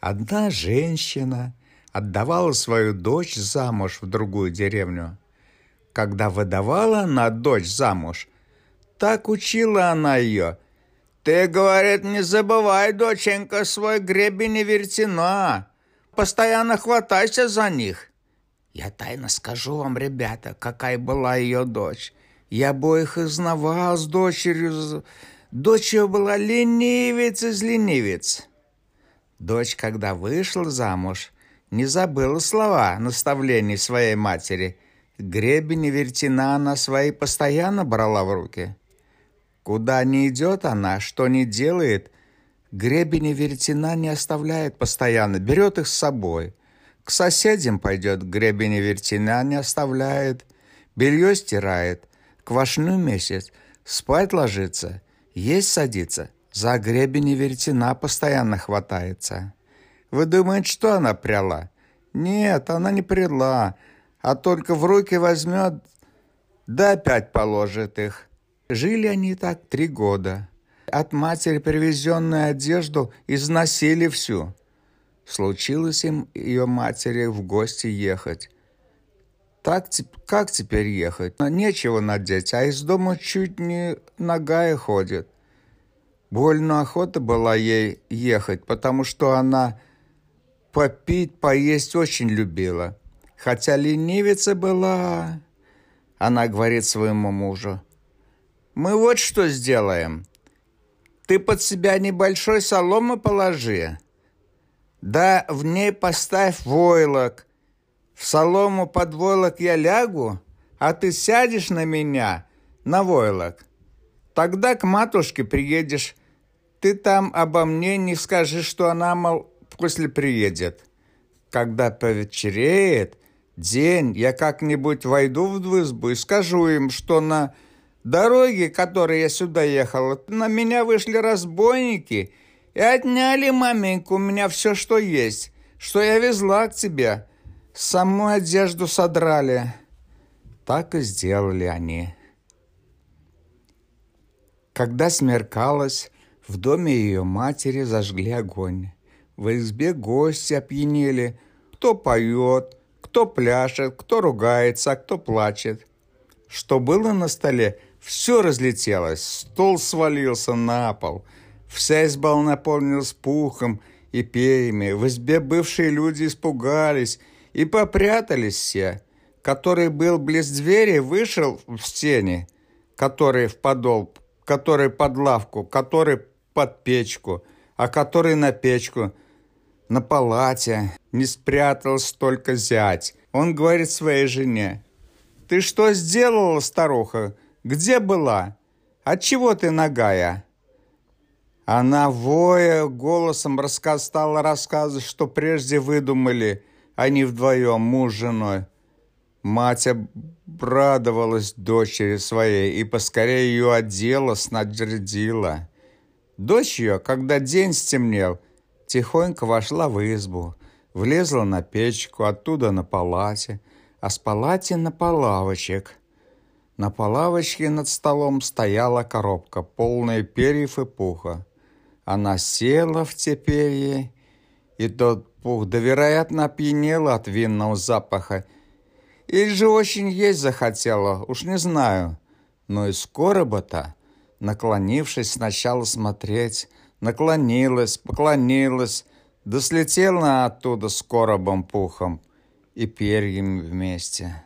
Одна женщина отдавала свою дочь замуж в другую деревню. Когда выдавала она дочь замуж, так учила она ее. «Ты, — говорит, — не забывай, доченька, свой гребень и вертена. Постоянно хватайся за них». Я тайно скажу вам, ребята, какая была ее дочь. Я обоих изнавал с дочерью. Дочь ее была ленивец из ленивец. Дочь, когда вышла замуж, не забыла слова наставлений своей матери. Гребень и вертена она свои постоянно брала в руки. Куда не идет она, что не делает, гребень и вертена не оставляет постоянно, берет их с собой – к соседям пойдет, гребень и вертина не оставляет, белье стирает, квашную месяц, спать ложится, есть садится, за гребень и вертина постоянно хватается. Вы думаете, что она пряла? Нет, она не прила, а только в руки возьмет, да опять положит их. Жили они так три года. От матери привезенную одежду износили всю. Случилось им ее матери в гости ехать. Так, как теперь ехать? Нечего надеть, а из дома чуть не ногая ходит. Больно охота была ей ехать, потому что она попить, поесть очень любила. Хотя ленивица была, она говорит своему мужу, «Мы вот что сделаем. Ты под себя небольшой соломы положи, да в ней поставь войлок. В солому под войлок я лягу, а ты сядешь на меня, на войлок. Тогда к матушке приедешь. Ты там обо мне не скажи, что она, мол, после приедет. Когда повечереет день, я как-нибудь войду в избу и скажу им, что на дороге, которой я сюда ехала, на меня вышли разбойники – и отняли, маменька, у меня все, что есть, что я везла к тебе. Саму одежду содрали. Так и сделали они. Когда смеркалось, в доме ее матери зажгли огонь. В избе гости опьянели. Кто поет, кто пляшет, кто ругается, а кто плачет. Что было на столе, все разлетелось. Стол свалился на пол – Вся изба наполнилась пухом и перьями. В избе бывшие люди испугались и попрятались все. Который был близ двери, вышел в стене, который в подол, который под лавку, который под печку, а который на печку, на палате. Не спрятался только зять. Он говорит своей жене, «Ты что сделала, старуха? Где была? Отчего ты нагая?» Она, воя, голосом рассказ, стала рассказывать, что прежде выдумали они вдвоем, муж с женой. Мать обрадовалась дочери своей и поскорее ее одела, снарядила. Дочь ее, когда день стемнел, тихонько вошла в избу, влезла на печку, оттуда на палате, а с палати на полавочек. На полавочке над столом стояла коробка, полная перьев и пуха. Она села в те перья, и тот пух, да, вероятно, опьянела от винного запаха. Или же очень есть захотела, уж не знаю. Но из короба-то, наклонившись сначала смотреть, наклонилась, поклонилась, да слетела оттуда с коробом пухом и перьями вместе.